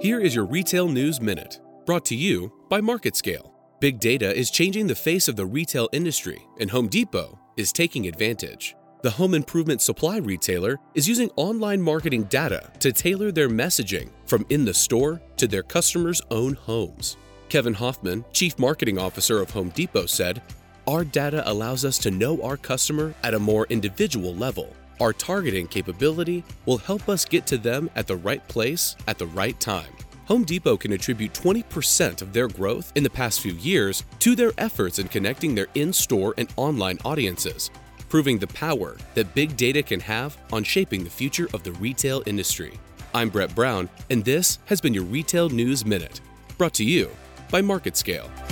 Here is your Retail News Minute, brought to you by MarketScale. Big data is changing the face of the retail industry, and Home Depot is taking advantage. The home improvement supply retailer is using online marketing data to tailor their messaging from in the store to their customers' own homes. Kevin Hoffman, Chief Marketing Officer of Home Depot, said, Our data allows us to know our customer at a more individual level. Our targeting capability will help us get to them at the right place at the right time. Home Depot can attribute 20% of their growth in the past few years to their efforts in connecting their in store and online audiences, proving the power that big data can have on shaping the future of the retail industry. I'm Brett Brown, and this has been your Retail News Minute, brought to you by MarketScale.